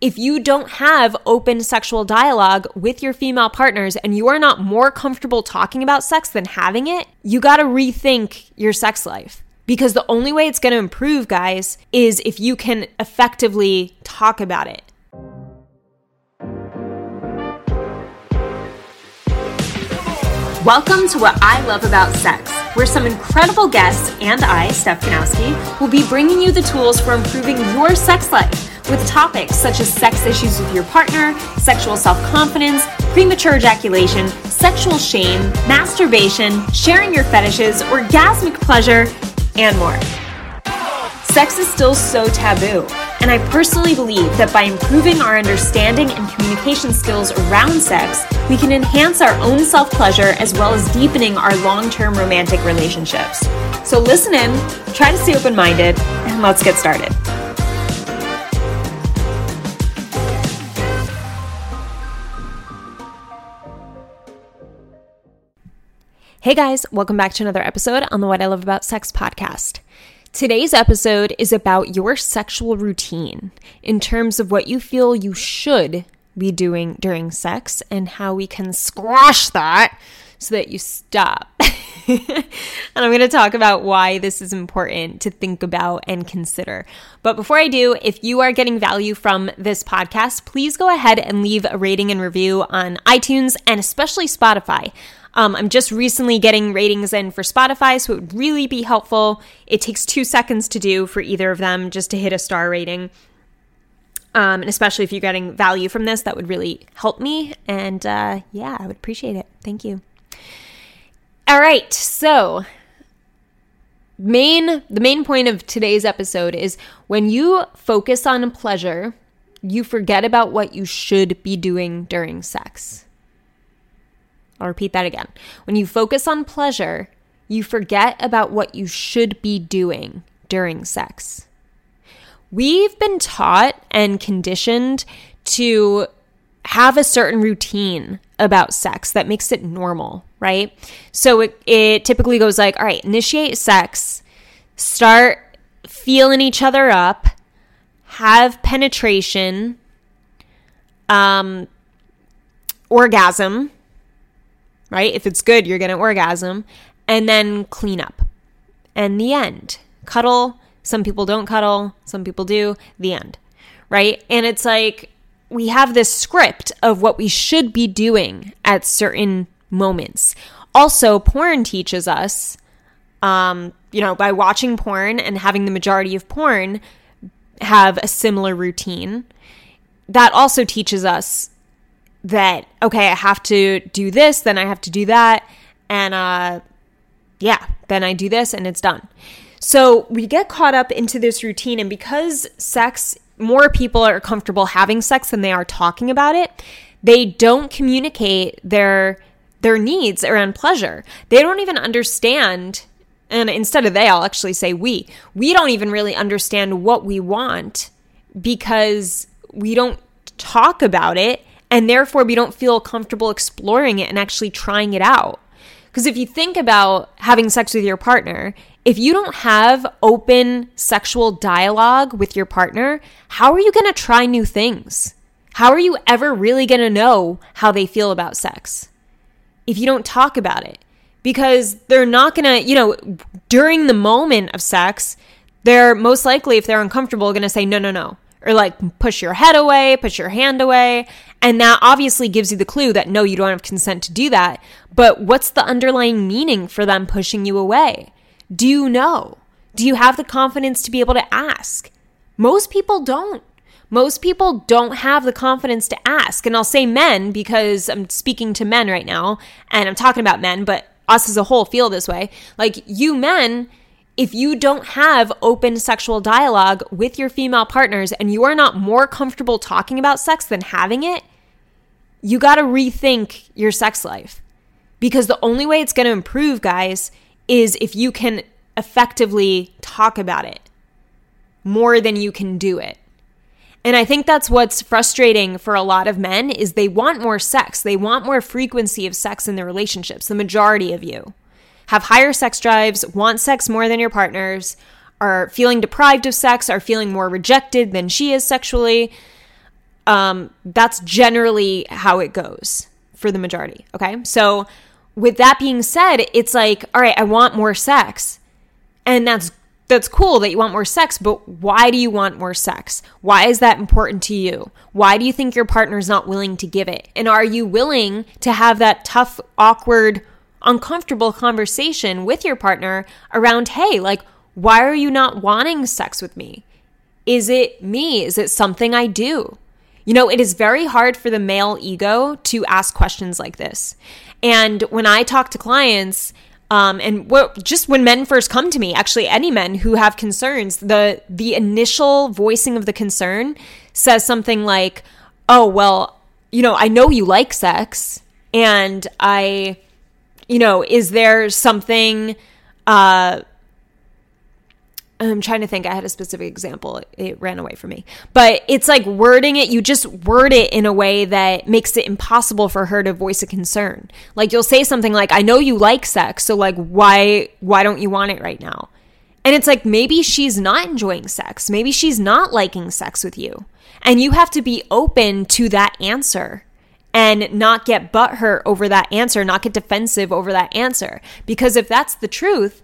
If you don't have open sexual dialogue with your female partners and you are not more comfortable talking about sex than having it, you got to rethink your sex life. Because the only way it's to improve, guys, is if you can effectively talk about it. Welcome to What I Love About Sex, where some incredible guests and I, Steph Ganowski, will be bringing you the tools for improving your sex life with topics such as sex issues with your partner, sexual self confidence, premature ejaculation, sexual shame, masturbation, sharing your fetishes, orgasmic pleasure, and more. Sex is still so taboo, and I personally believe that by improving our understanding and communication skills around sex, we can enhance our own self pleasure as well as deepening our long term romantic relationships. So listen in, try to stay open minded, and let's get started. Hey guys, welcome back to another episode on the What I Love About Sex podcast. Today's episode is about your sexual routine in terms of what you feel you should be doing during sex and how we can squash that so that you stop. and I'm going to talk about why this is important to think about and consider. But before I do, if you are getting value from this podcast, please go ahead and leave a rating and review on iTunes and especially Spotify. Um, I'm just recently getting ratings in for Spotify, so it would really be helpful. It takes two seconds to do for either of them just to hit a star rating. Um, and especially if you're getting value from this, that would really help me. And uh, yeah, I would appreciate it. Thank you. All right, so main the main point of today's episode is when you focus on pleasure, you forget about what you should be doing during sex. I'll repeat that again. When you focus on pleasure, you forget about what you should be doing during sex. We've been taught and conditioned to have a certain routine about sex that makes it normal, right? So it, it typically goes like, all right, initiate sex, start feeling each other up, have penetration, um, orgasm, right? If it's good, you're going to orgasm. And then clean up. And the end. Cuddle. Some people don't cuddle, some people do. The end, right? And it's like we have this script of what we should be doing at certain moments. Also, porn teaches us, um, you know, by watching porn and having the majority of porn have a similar routine, that also teaches us that okay, I have to do this, then I have to do that, and uh, yeah, then I do this, and it's done. So we get caught up into this routine, and because sex, more people are comfortable having sex than they are talking about it. They don't communicate their their needs around pleasure. They don't even understand and instead of they, I'll actually say we. We don't even really understand what we want because we don't talk about it and therefore we don't feel comfortable exploring it and actually trying it out. Because if you think about having sex with your partner, if you don't have open sexual dialogue with your partner, how are you going to try new things? How are you ever really going to know how they feel about sex if you don't talk about it? Because they're not going to, you know, during the moment of sex, they're most likely, if they're uncomfortable, going to say, no, no, no or like push your head away, push your hand away. And that obviously gives you the clue that no, you don't have consent to do that. But what's the underlying meaning for them pushing you away? Do you know? Do you have the confidence to be able to ask? Most people don't. Most people don't have the confidence to ask. And I'll say men because I'm speaking to men right now and I'm talking about men, but us as a whole feel this way. Like you men, if you don't have open sexual dialogue with your female partners and you are not more comfortable talking about sex than having it, you got to rethink your sex life. Because the only way it's going to improve, guys, is if you can effectively talk about it more than you can do it. And I think that's what's frustrating for a lot of men is they want more sex. They want more frequency of sex in their relationships, the majority of you have higher sex drives, want sex more than your partners, are feeling deprived of sex, are feeling more rejected than she is sexually. Um, that's generally how it goes for the majority. Okay. So, with that being said, it's like, all right, I want more sex. And that's that's cool that you want more sex, but why do you want more sex? Why is that important to you? Why do you think your partner's not willing to give it? And are you willing to have that tough, awkward, uncomfortable conversation with your partner around, hey, like, why are you not wanting sex with me? Is it me? Is it something I do? You know, it is very hard for the male ego to ask questions like this. And when I talk to clients, um, and what, just when men first come to me, actually any men who have concerns, the the initial voicing of the concern says something like, "Oh well, you know, I know you like sex, and I, you know, is there something?" Uh, I'm trying to think. I had a specific example. It ran away from me. But it's like wording it, you just word it in a way that makes it impossible for her to voice a concern. Like you'll say something like, "I know you like sex, so like why why don't you want it right now?" And it's like maybe she's not enjoying sex. Maybe she's not liking sex with you. And you have to be open to that answer and not get butthurt over that answer, not get defensive over that answer. Because if that's the truth,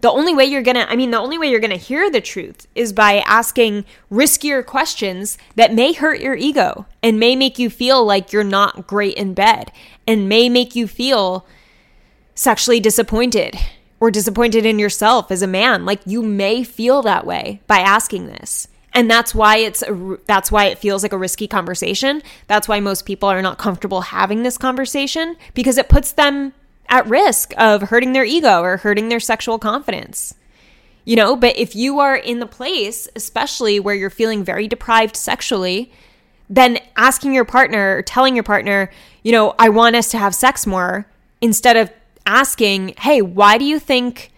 the only way you're gonna, I mean, the only way you're gonna hear the truth is by asking riskier questions that may hurt your ego and may make you feel like you're not great in bed and may make you feel sexually disappointed or disappointed in yourself as a man. Like you may feel that way by asking this. And that's why it's a, that's why it feels like a risky conversation. That's why most people are not comfortable having this conversation because it puts them at risk of hurting their ego or hurting their sexual confidence. You know, but if you are in the place, especially where you're feeling very deprived sexually, then asking your partner or telling your partner, you know, I want us to have sex more, instead of asking, hey, why do you think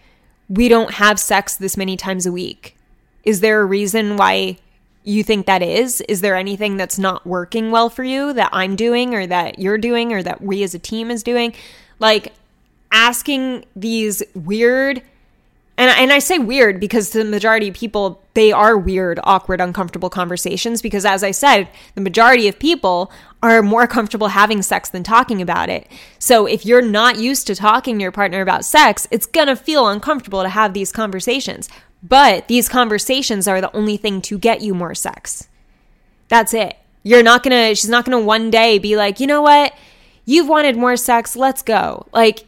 we don't have sex this many times a week? Is there a reason why you think that is? Is there anything that's not working well for you that I'm doing or that you're doing or that we as a team is doing? Like, asking these weird and and I say weird because the majority of people they are weird, awkward, uncomfortable conversations because as I said, the majority of people are more comfortable having sex than talking about it. So if you're not used to talking to your partner about sex, it's going to feel uncomfortable to have these conversations. But these conversations are the only thing to get you more sex. That's it. You're not going to she's not going to one day be like, "You know what? You've wanted more sex, let's go." Like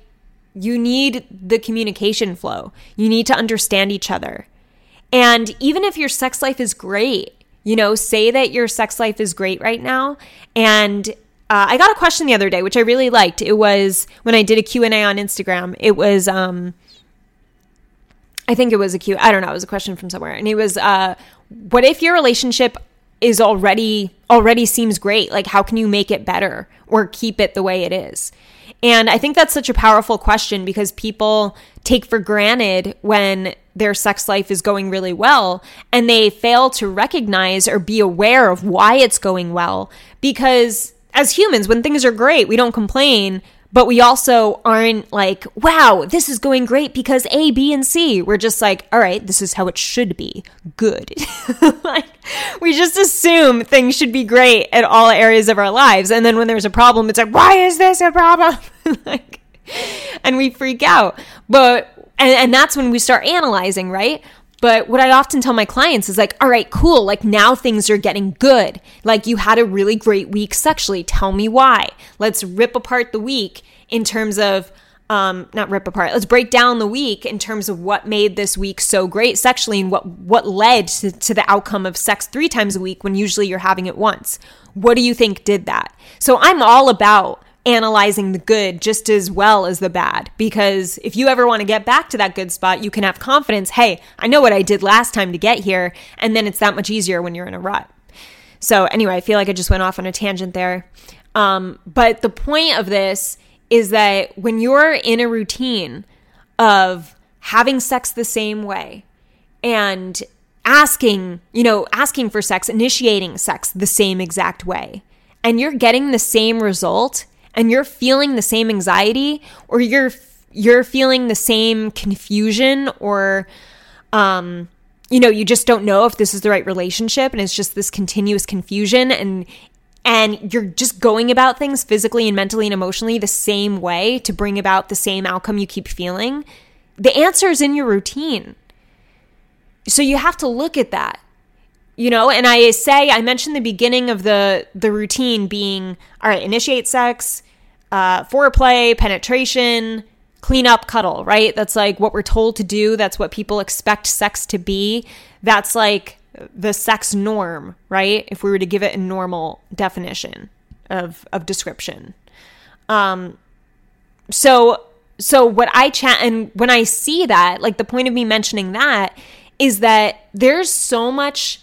you need the communication flow. You need to understand each other. And even if your sex life is great, you know, say that your sex life is great right now. And uh, I got a question the other day, which I really liked. It was when I did a Q&A on Instagram. It was, um, I think it was a Q, I don't know, it was a question from somewhere. And it was, uh, what if your relationship is already, already seems great? Like, how can you make it better or keep it the way it is? And I think that's such a powerful question because people take for granted when their sex life is going really well and they fail to recognize or be aware of why it's going well. Because as humans, when things are great, we don't complain, but we also aren't like, wow, this is going great because A, B, and C. We're just like, all right, this is how it should be. Good. like, we just assume things should be great at all areas of our lives. And then when there's a problem, it's like, why is this a problem? like, and we freak out. But, and, and that's when we start analyzing, right? But what I often tell my clients is like, all right, cool. Like now things are getting good. Like you had a really great week sexually. Tell me why. Let's rip apart the week in terms of, um, not rip apart. Let's break down the week in terms of what made this week so great sexually and what what led to, to the outcome of sex three times a week when usually you're having it once. What do you think did that? So I'm all about analyzing the good just as well as the bad. Because if you ever want to get back to that good spot, you can have confidence hey, I know what I did last time to get here. And then it's that much easier when you're in a rut. So, anyway, I feel like I just went off on a tangent there. Um, but the point of this is that when you're in a routine of having sex the same way and asking, you know, asking for sex, initiating sex the same exact way, and you're getting the same result, and you're feeling the same anxiety or you're you're feeling the same confusion or um you know you just don't know if this is the right relationship and it's just this continuous confusion and and you're just going about things physically and mentally and emotionally the same way to bring about the same outcome you keep feeling, the answer is in your routine. So you have to look at that. You know, and I say I mentioned the beginning of the the routine being all right, initiate sex, uh, foreplay, penetration, clean up, cuddle, right? That's like what we're told to do. That's what people expect sex to be. That's like the sex norm, right? If we were to give it a normal definition of of description. Um so so what I chat and when I see that, like the point of me mentioning that is that there's so much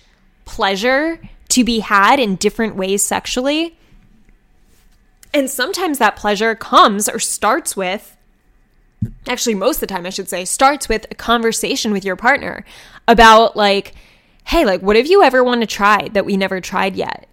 pleasure to be had in different ways sexually. And sometimes that pleasure comes or starts with actually most of the time I should say starts with a conversation with your partner about like hey, like, what have you ever want to try that we never tried yet?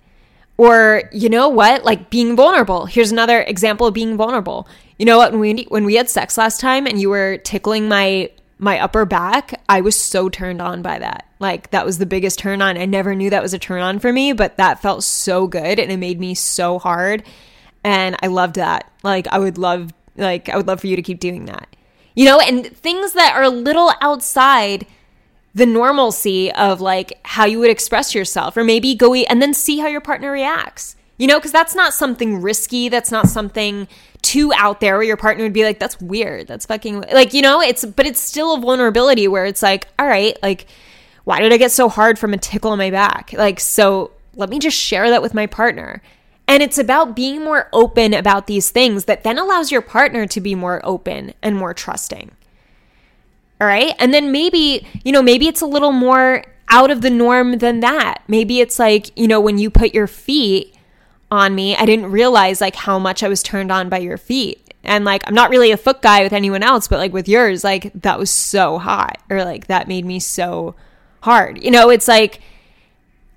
Or, you know what? Like being vulnerable. Here's another example of being vulnerable. You know what? When we, when we had sex last time and you were tickling my, my upper back, I was so turned on by that. Like that was the biggest turn on. I never knew that was a turn on for me, but that felt so good and it made me so hard. And I loved that. Like I would love, like, I would love for you to keep doing that. You know, and things that are a little outside the normalcy of like how you would express yourself or maybe go eat and then see how your partner reacts you know because that's not something risky that's not something too out there where your partner would be like that's weird that's fucking like you know it's but it's still a vulnerability where it's like all right like why did i get so hard from a tickle on my back like so let me just share that with my partner and it's about being more open about these things that then allows your partner to be more open and more trusting all right. And then maybe, you know, maybe it's a little more out of the norm than that. Maybe it's like, you know, when you put your feet on me, I didn't realize like how much I was turned on by your feet. And like, I'm not really a foot guy with anyone else, but like with yours, like that was so hot or like that made me so hard. You know, it's like,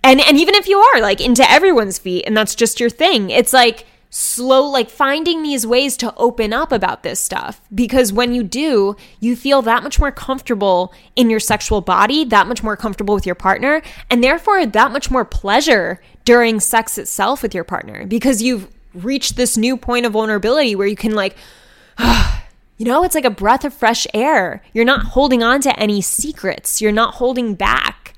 and, and even if you are like into everyone's feet and that's just your thing, it's like, slow like finding these ways to open up about this stuff. Because when you do you feel that much more comfortable in your sexual body that much more comfortable with your partner and therefore that much more pleasure during sex itself with your partner. Because you've reached this new point of vulnerability where you can like you know it's like a breath of fresh air. You're not holding on to any secrets. You're not holding back.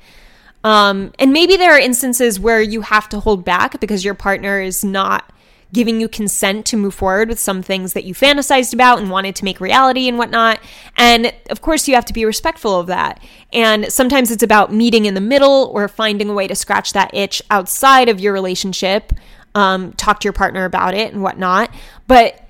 Um, and maybe there are instances where you have to hold back because your partner is not giving you consent to move forward with some things that you fantasized about and wanted to make reality and whatnot. And of course, you have to be respectful of that. And sometimes it's about meeting in the middle or finding a way to scratch that itch outside of your relationship. Um, talk to your partner about it and whatnot. But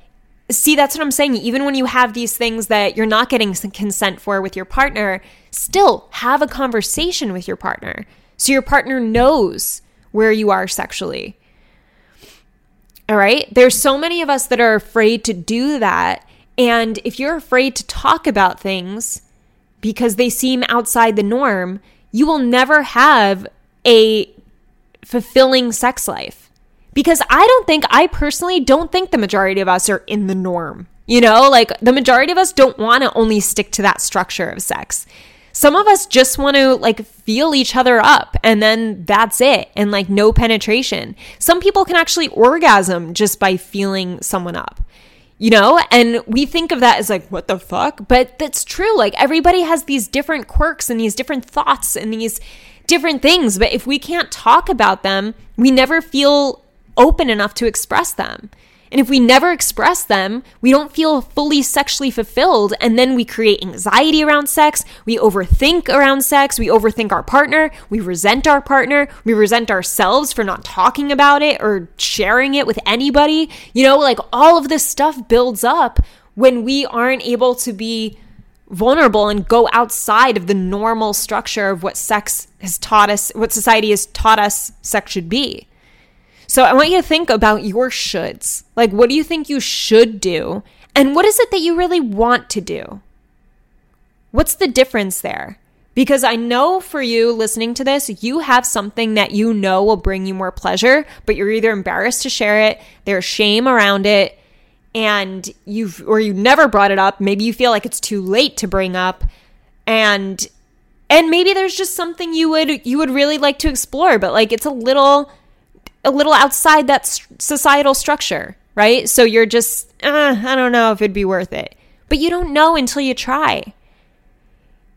see, that's what I'm saying. Even when you have these things that you're not getting consent for with your partner, still have a conversation with your partner so your partner knows where you are sexually. All right. There's so many of us that are afraid to do that. And if you're afraid to talk about things because they seem outside the norm, you will never have a fulfilling sex life. Because I don't think, I personally don't think the majority of us are in the norm. You know, like the majority of us don't want to only stick to that structure of sex some of us just want to like feel each other up and then that's it and like no penetration. Some people can actually orgasm just by feeling someone up. You know, and we think of that as like, what the fuck? But that's true. Like, everybody has these different quirks and these different thoughts and these different things. But if we can't talk about them, we never feel open enough to express them. And if we never express them, we don't feel fully sexually fulfilled. And then we create anxiety around sex. We overthink around sex. We overthink our partner. We resent our partner. We resent ourselves for not talking about it or sharing it with anybody. You know, like all of this stuff builds up when we aren't able to be vulnerable and go outside of the normal structure of what sex has taught us, what society has taught us sex should be. So I want you to think about your shoulds. Like, what do you think you should do? And what is it that you really want to do? What's the difference there? Because I know for you listening to this, you have something that you know will bring you more pleasure, but you're either embarrassed to share it, there's shame around it, and you've or you never brought it up. Maybe you feel like it's too late to bring up. And and maybe there's just something you would you would really like to explore, but like it's a little a little outside that societal structure, right? So you're just, uh, I don't know if it'd be worth it. But you don't know until you try.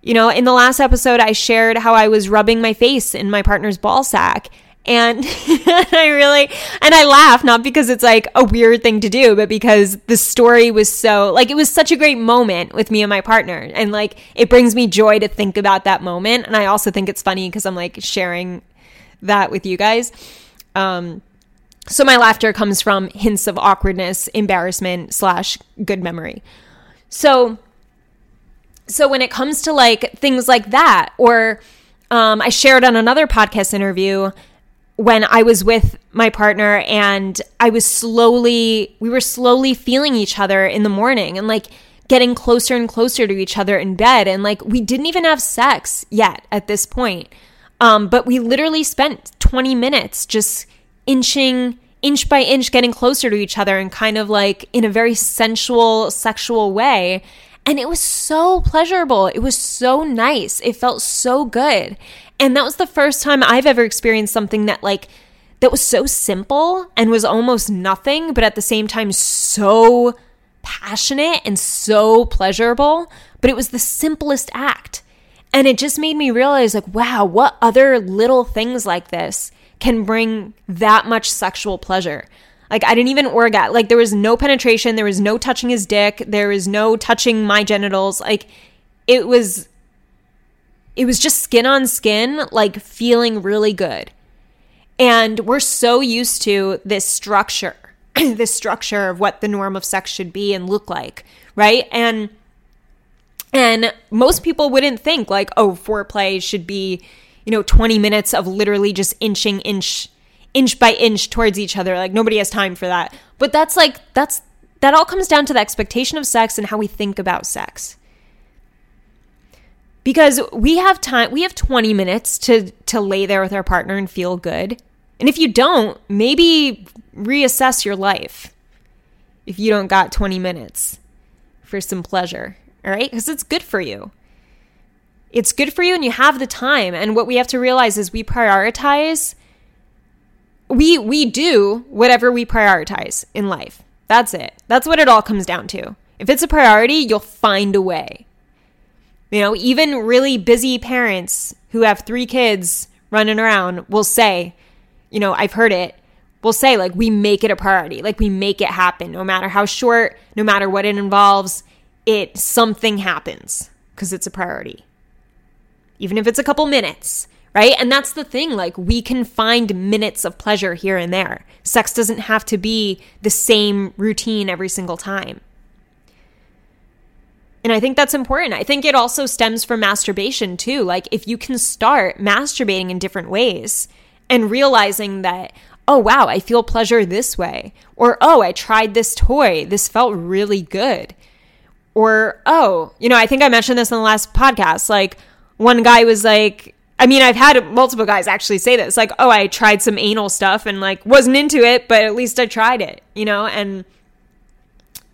You know, in the last episode, I shared how I was rubbing my face in my partner's ball sack. And I really, and I laugh, not because it's like a weird thing to do, but because the story was so, like, it was such a great moment with me and my partner. And like, it brings me joy to think about that moment. And I also think it's funny because I'm like sharing that with you guys. Um, so my laughter comes from hints of awkwardness, embarrassment, slash good memory. So, so when it comes to like things like that, or um, I shared on another podcast interview when I was with my partner and I was slowly, we were slowly feeling each other in the morning and like getting closer and closer to each other in bed. And like we didn't even have sex yet at this point. Um, but we literally spent 20 minutes just inching, inch by inch, getting closer to each other and kind of like in a very sensual, sexual way. And it was so pleasurable. It was so nice. It felt so good. And that was the first time I've ever experienced something that like that was so simple and was almost nothing, but at the same time so passionate and so pleasurable. But it was the simplest act. And it just made me realize like, wow, what other little things like this can bring that much sexual pleasure? Like I didn't even orgasm. Like there was no penetration, there was no touching his dick, there was no touching my genitals. Like it was it was just skin on skin, like feeling really good. And we're so used to this structure, this structure of what the norm of sex should be and look like, right? And and most people wouldn't think like, oh, foreplay should be, you know, 20 minutes of literally just inching inch inch by inch towards each other. Like nobody has time for that. But that's like that's that all comes down to the expectation of sex and how we think about sex. Because we have time, we have 20 minutes to to lay there with our partner and feel good. And if you don't, maybe reassess your life. If you don't got 20 minutes for some pleasure, all right? Because it's good for you. It's good for you and you have the time. And what we have to realize is we prioritize we we do whatever we prioritize in life. That's it. That's what it all comes down to. If it's a priority, you'll find a way. You know, even really busy parents who have 3 kids running around will say, you know, I've heard it. Will say like we make it a priority. Like we make it happen no matter how short, no matter what it involves, it something happens because it's a priority. Even if it's a couple minutes right? And that's the thing. Like, we can find minutes of pleasure here and there. Sex doesn't have to be the same routine every single time. And I think that's important. I think it also stems from masturbation too. Like, if you can start masturbating in different ways and realizing that, oh, wow, I feel pleasure this way. Or, oh, I tried this toy. This felt really good. Or, oh, you know, I think I mentioned this in the last podcast. Like, one guy was like, I mean, I've had multiple guys actually say this, like, "Oh, I tried some anal stuff and like wasn't into it, but at least I tried it," you know, and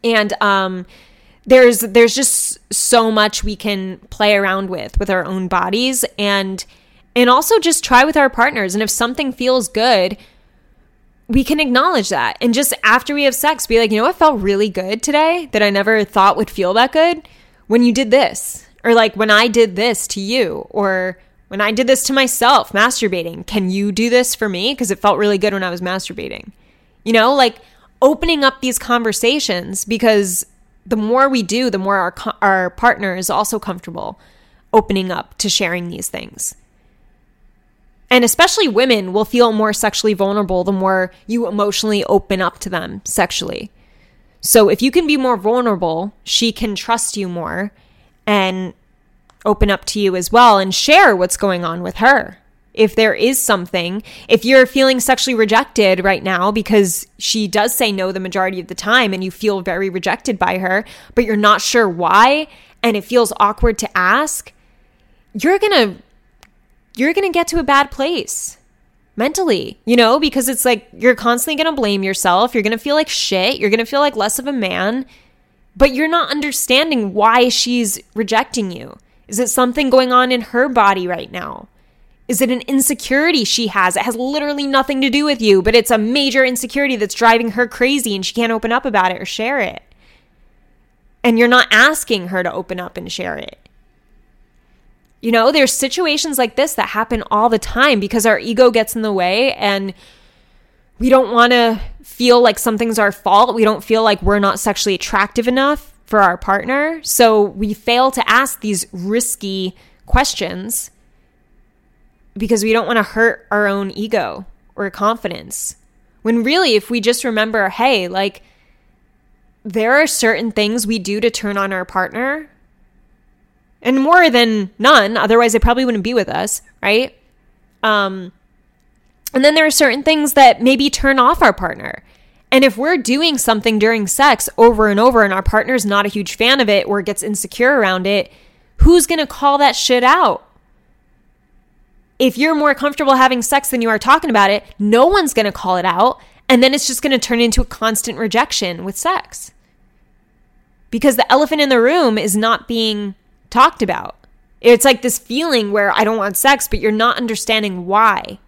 and um, there's there's just so much we can play around with with our own bodies and and also just try with our partners. And if something feels good, we can acknowledge that, and just after we have sex, be like, you know, what felt really good today that I never thought would feel that good when you did this, or like when I did this to you, or when I did this to myself, masturbating, can you do this for me? Because it felt really good when I was masturbating. You know, like opening up these conversations because the more we do, the more our, our partner is also comfortable opening up to sharing these things. And especially women will feel more sexually vulnerable the more you emotionally open up to them sexually. So if you can be more vulnerable, she can trust you more and open up to you as well and share what's going on with her. If there is something, if you're feeling sexually rejected right now because she does say no the majority of the time and you feel very rejected by her, but you're not sure why and it feels awkward to ask, you're going to you're going to get to a bad place mentally, you know, because it's like you're constantly going to blame yourself, you're going to feel like shit, you're going to feel like less of a man, but you're not understanding why she's rejecting you. Is it something going on in her body right now? Is it an insecurity she has? It has literally nothing to do with you, but it's a major insecurity that's driving her crazy and she can't open up about it or share it. And you're not asking her to open up and share it. You know, there's situations like this that happen all the time because our ego gets in the way and we don't want to feel like something's our fault. We don't feel like we're not sexually attractive enough for our partner. So we fail to ask these risky questions because we don't want to hurt our own ego or confidence. When really, if we just remember, hey, like, there are certain things we do to turn on our partner and more than none. Otherwise, they probably wouldn't be with us, right? Um, and then there are certain things that maybe turn off our partner. And if we're doing something during sex over and over and our partner's not a huge fan of it or gets insecure around it, who's going to call that shit out? If you're more comfortable having sex than you are talking about it, no one's going to call it out. And then it's just going to turn into a constant rejection with sex. Because the elephant in the room is not being talked about. It's like this feeling where I don't want sex, but you're not understanding why.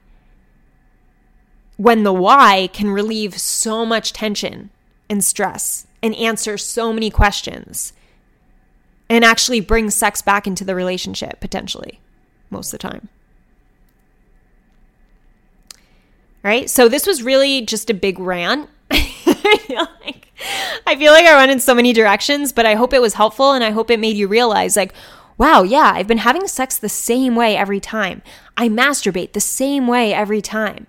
When the why can relieve so much tension and stress and answer so many questions and actually bring sex back into the relationship potentially most of the time. Right? So this was really just a big rant. Like I feel like I went in so many directions, but I hope it was helpful and I hope it made you realize like, wow, yeah, I've been having sex the same way every time. I masturbate the same way every time.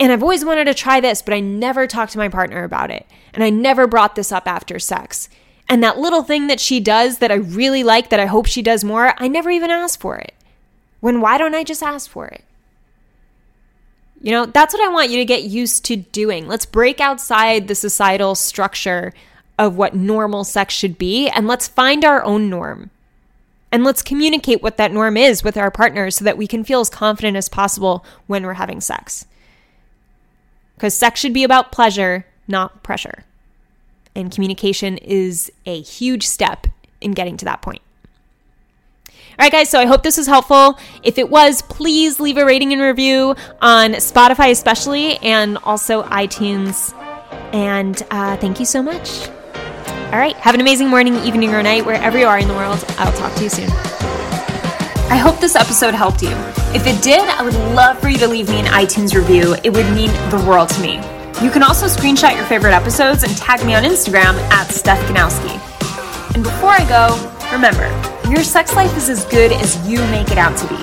And I've always wanted to try this, but I never talked to my partner about it. And I never brought this up after sex. And that little thing that she does that I really like, that I hope she does more, I never even asked for it. When why don't I just ask for it? You know, that's what I want you to get used to doing. Let's break outside the societal structure of what normal sex should be and let's find our own norm. And let's communicate what that norm is with our partners so that we can feel as confident as possible when we're having sex. Because sex should be about pleasure, not pressure. And communication is a huge step in getting to that point. All right, guys, so I hope this was helpful. If it was, please leave a rating and review on Spotify, especially, and also iTunes. And uh, thank you so much. All right, have an amazing morning, evening, or night wherever you are in the world. I'll talk to you soon. I hope this episode helped you. If it did, I would love for you to leave me an iTunes review. It would mean the world to me. You can also screenshot your favorite episodes and tag me on Instagram at Steph Ganowski. And before I go, remember, your sex life is as good as you make it out to be.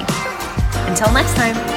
Until next time.